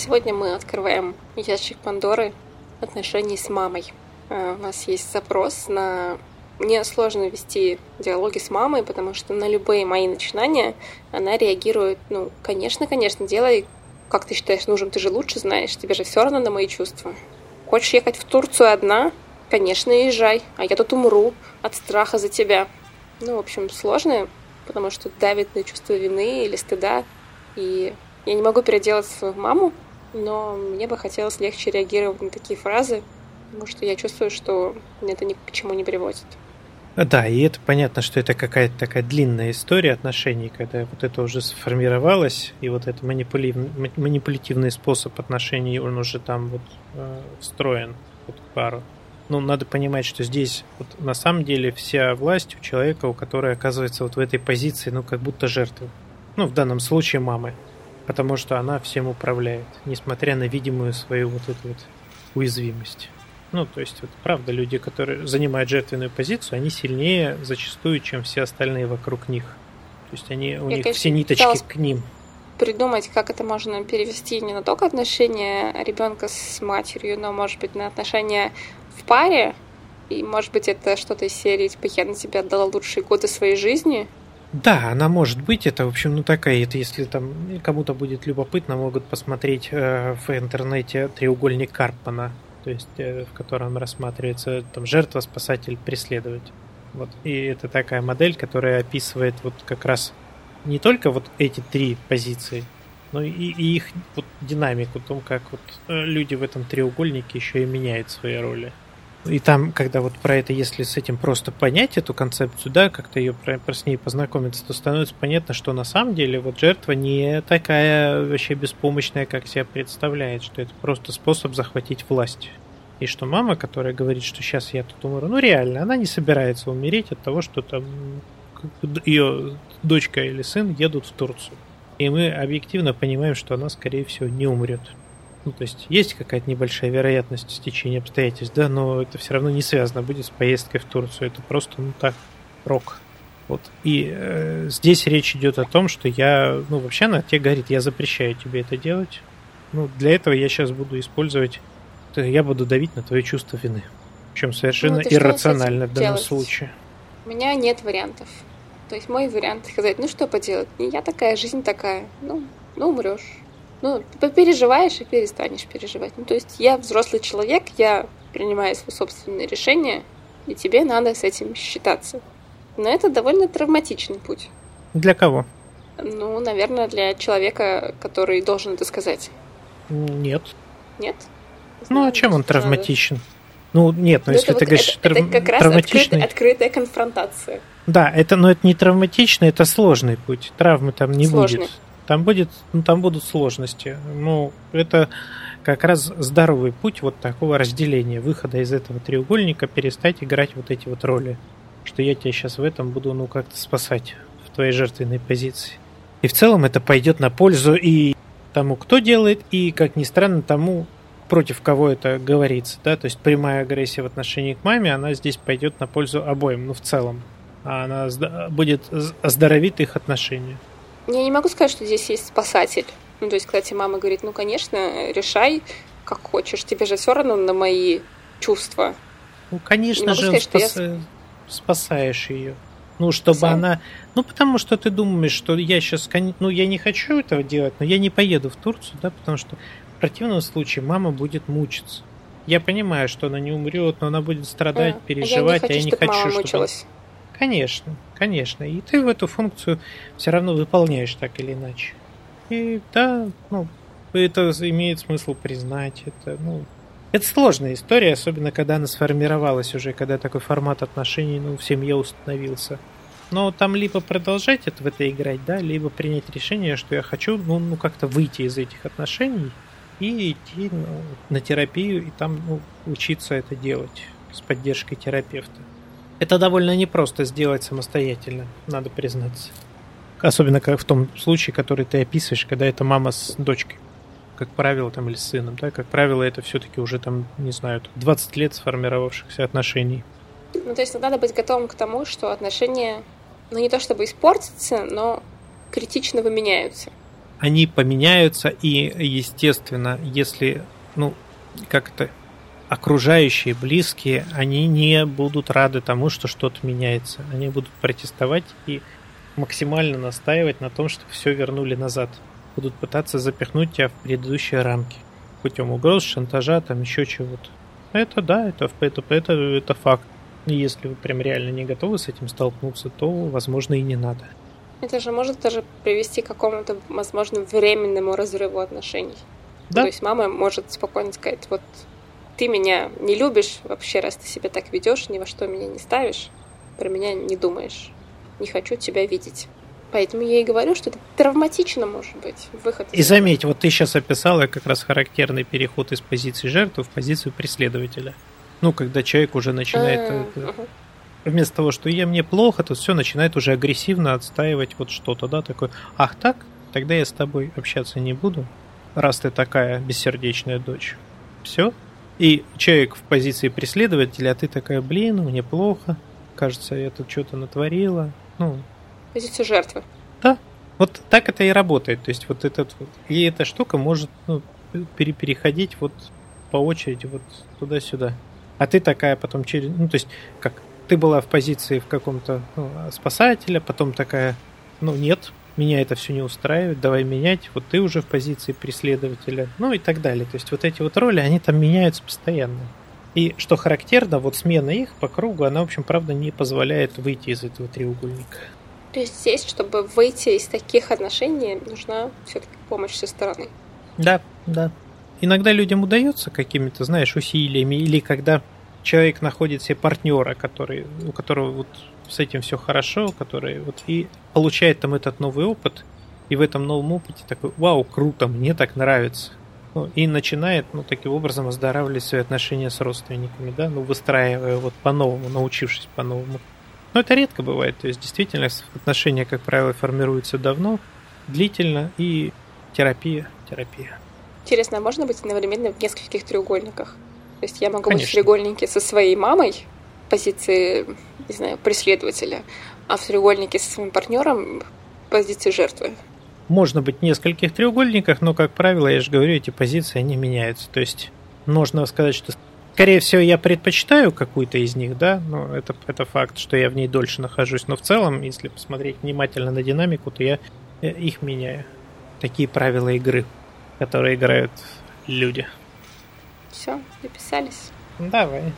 Сегодня мы открываем ящик Пандоры отношений с мамой. Э, у нас есть запрос на... Мне сложно вести диалоги с мамой, потому что на любые мои начинания она реагирует, ну, конечно, конечно, делай, как ты считаешь нужным, ты же лучше знаешь, тебе же все равно на мои чувства. Хочешь ехать в Турцию одна? Конечно, езжай, а я тут умру от страха за тебя. Ну, в общем, сложно, потому что давит на чувство вины или стыда. И я не могу переделать свою маму, но мне бы хотелось легче реагировать на такие фразы, потому что я чувствую, что это ни к чему не приводит. Да, и это понятно, что это какая-то такая длинная история отношений, когда вот это уже сформировалось, и вот этот манипулив... манипулятивный способ отношений, он уже там вот э, встроен вот к пару. Ну, надо понимать, что здесь вот на самом деле вся власть у человека, у которой оказывается вот в этой позиции, ну, как будто жертвы. Ну, в данном случае мамы. Потому что она всем управляет, несмотря на видимую свою вот эту вот уязвимость. Ну, то есть, вот, правда, люди, которые занимают жертвенную позицию, они сильнее зачастую, чем все остальные вокруг них. То есть они, у Я, них конечно, все ниточки к ним. Придумать, как это можно перевести не на только отношения ребенка с матерью, но, может быть, на отношения в паре. И, может быть, это что-то из серии, типа, я на тебя отдала лучшие годы своей жизни. Да, она может быть. Это, в общем, ну такая, это если там кому-то будет любопытно, могут посмотреть э, в интернете треугольник Карпмана то есть э, в котором рассматривается там жертва, спасатель, преследователь. Вот. И это такая модель, которая описывает вот как раз не только вот эти три позиции, но и, и их вот динамику, том, как вот э, люди в этом треугольнике еще и меняют свои роли. И там, когда вот про это, если с этим просто понять эту концепцию, да, как-то ее про, про с ней познакомиться, то становится понятно, что на самом деле вот жертва не такая вообще беспомощная, как себя представляет, что это просто способ захватить власть. И что мама, которая говорит, что сейчас я тут умру, ну реально, она не собирается умереть от того, что там ее дочка или сын едут в Турцию. И мы объективно понимаем, что она, скорее всего, не умрет. Ну, то есть есть какая-то небольшая вероятность стечения обстоятельств, да, но это все равно не связано будет с поездкой в Турцию. Это просто, ну так, рок. Вот. И э, здесь речь идет о том, что я, ну, вообще она тебе говорит, я запрещаю тебе это делать. Ну, для этого я сейчас буду использовать, я буду давить на твое чувство вины. Причем совершенно ну, иррационально в данном делать? случае. У меня нет вариантов. То есть мой вариант сказать, ну что поделать, не я такая, жизнь такая. Ну, ну умрешь. Ну, переживаешь и перестанешь переживать. Ну, то есть я взрослый человек, я принимаю свои собственные решения, и тебе надо с этим считаться. Но это довольно травматичный путь. Для кого? Ну, наверное, для человека, который должен это сказать. Нет. Нет? Ну, а чем он травматичен? Надо... Ну, нет, ну, ну если ты вот говоришь, это, трав... это как раз травматичный... открытая, открытая конфронтация. Да, это, но это не травматично, это сложный путь. Травмы там не сложный. будет. Там, будет, ну, там будут сложности. Ну, это как раз здоровый путь вот такого разделения, выхода из этого треугольника, перестать играть вот эти вот роли. Что я тебя сейчас в этом буду, ну, как-то спасать в твоей жертвенной позиции. И в целом это пойдет на пользу и тому, кто делает, и, как ни странно, тому, против кого это говорится. Да? То есть прямая агрессия в отношении к маме, она здесь пойдет на пользу обоим, ну, в целом. А она будет оздоровит их отношения. Я не могу сказать, что здесь есть спасатель. Ну, то есть, кстати, мама говорит, ну, конечно, решай, как хочешь. Тебе же все равно на мои чувства. Ну, конечно же, сказать, спас... я... спасаешь ее. Ну, чтобы Сам. она... Ну, потому что ты думаешь, что я сейчас... Ну, я не хочу этого делать, но я не поеду в Турцию, да, потому что в противном случае мама будет мучиться. Я понимаю, что она не умрет, но она будет страдать, а, переживать, а я не хочу, а я не хочу, чтобы... Конечно, конечно. И ты в эту функцию все равно выполняешь так или иначе. И да, ну, это имеет смысл признать. Это, ну, это сложная история, особенно когда она сформировалась уже, когда такой формат отношений ну, в семье установился. Но там либо продолжать это в это играть, да, либо принять решение, что я хочу, ну, ну как-то выйти из этих отношений и идти ну, на терапию и там ну, учиться это делать с поддержкой терапевта. Это довольно непросто сделать самостоятельно, надо признаться. Особенно как в том случае, который ты описываешь, когда это мама с дочкой. Как правило, там, или с сыном, да, как правило, это все-таки уже там, не знаю, 20 лет сформировавшихся отношений. Ну, то есть надо быть готовым к тому, что отношения, ну, не то чтобы испортятся, но критично поменяются. они поменяются, и, естественно, если, ну, как это, окружающие, близкие, они не будут рады тому, что что-то меняется. Они будут протестовать и максимально настаивать на том, чтобы все вернули назад. Будут пытаться запихнуть тебя в предыдущие рамки. Путем угроз, шантажа, там еще чего-то. Это да, это, это, это, это факт. И если вы прям реально не готовы с этим столкнуться, то, возможно, и не надо. Это же может даже привести к какому-то, возможно, временному разрыву отношений. Да. То есть мама может спокойно сказать, вот ты меня не любишь вообще, раз ты себя так ведешь, ни во что меня не ставишь, про меня не думаешь, не хочу тебя видеть. Поэтому я и говорю, что это травматично может быть. Выход и заметь, вот ты сейчас описала как раз характерный переход из позиции жертвы в позицию преследователя. Ну, когда человек уже начинает... А, вместо того, что я мне плохо, то все начинает уже агрессивно отстаивать вот что-то, да, такой, ах так, тогда я с тобой общаться не буду, раз ты такая бессердечная дочь. Все. И человек в позиции преследователя, а ты такая, блин, мне плохо, кажется, я тут что-то натворила. Ну, позицию жертвы. Да. Вот так это и работает. То есть вот этот вот. И эта штука может ну, пере переходить вот по очереди вот туда-сюда. А ты такая потом через... Ну, то есть, как ты была в позиции в каком-то ну, спасателя, потом такая, ну нет, меня это все не устраивает, давай менять, вот ты уже в позиции преследователя, ну и так далее. То есть вот эти вот роли, они там меняются постоянно. И что характерно, вот смена их по кругу, она, в общем, правда, не позволяет выйти из этого треугольника. То есть здесь, чтобы выйти из таких отношений, нужна все-таки помощь со стороны. Да, да. Иногда людям удается какими-то, знаешь, усилиями, или когда человек находит себе партнера, который, у которого вот с этим все хорошо, который вот и получает там этот новый опыт, и в этом новом опыте такой, вау, круто, мне так нравится. Ну, и начинает, ну, таким образом оздоравливать свои отношения с родственниками, да, ну, выстраивая вот по-новому, научившись по-новому. Но это редко бывает, то есть действительно отношения, как правило, формируются давно, длительно, и терапия, терапия. Интересно, а можно быть одновременно в нескольких треугольниках? То есть я могу Конечно. быть в треугольнике со своей мамой, позиции, не знаю, преследователя, а в треугольнике со своим партнером позиции жертвы. Можно быть в нескольких треугольниках, но, как правило, я же говорю, эти позиции, они меняются. То есть можно сказать, что скорее всего, я предпочитаю какую-то из них, да, но это, это факт, что я в ней дольше нахожусь. Но в целом, если посмотреть внимательно на динамику, то я их меняю. Такие правила игры, которые играют люди. Все, записались. Давай.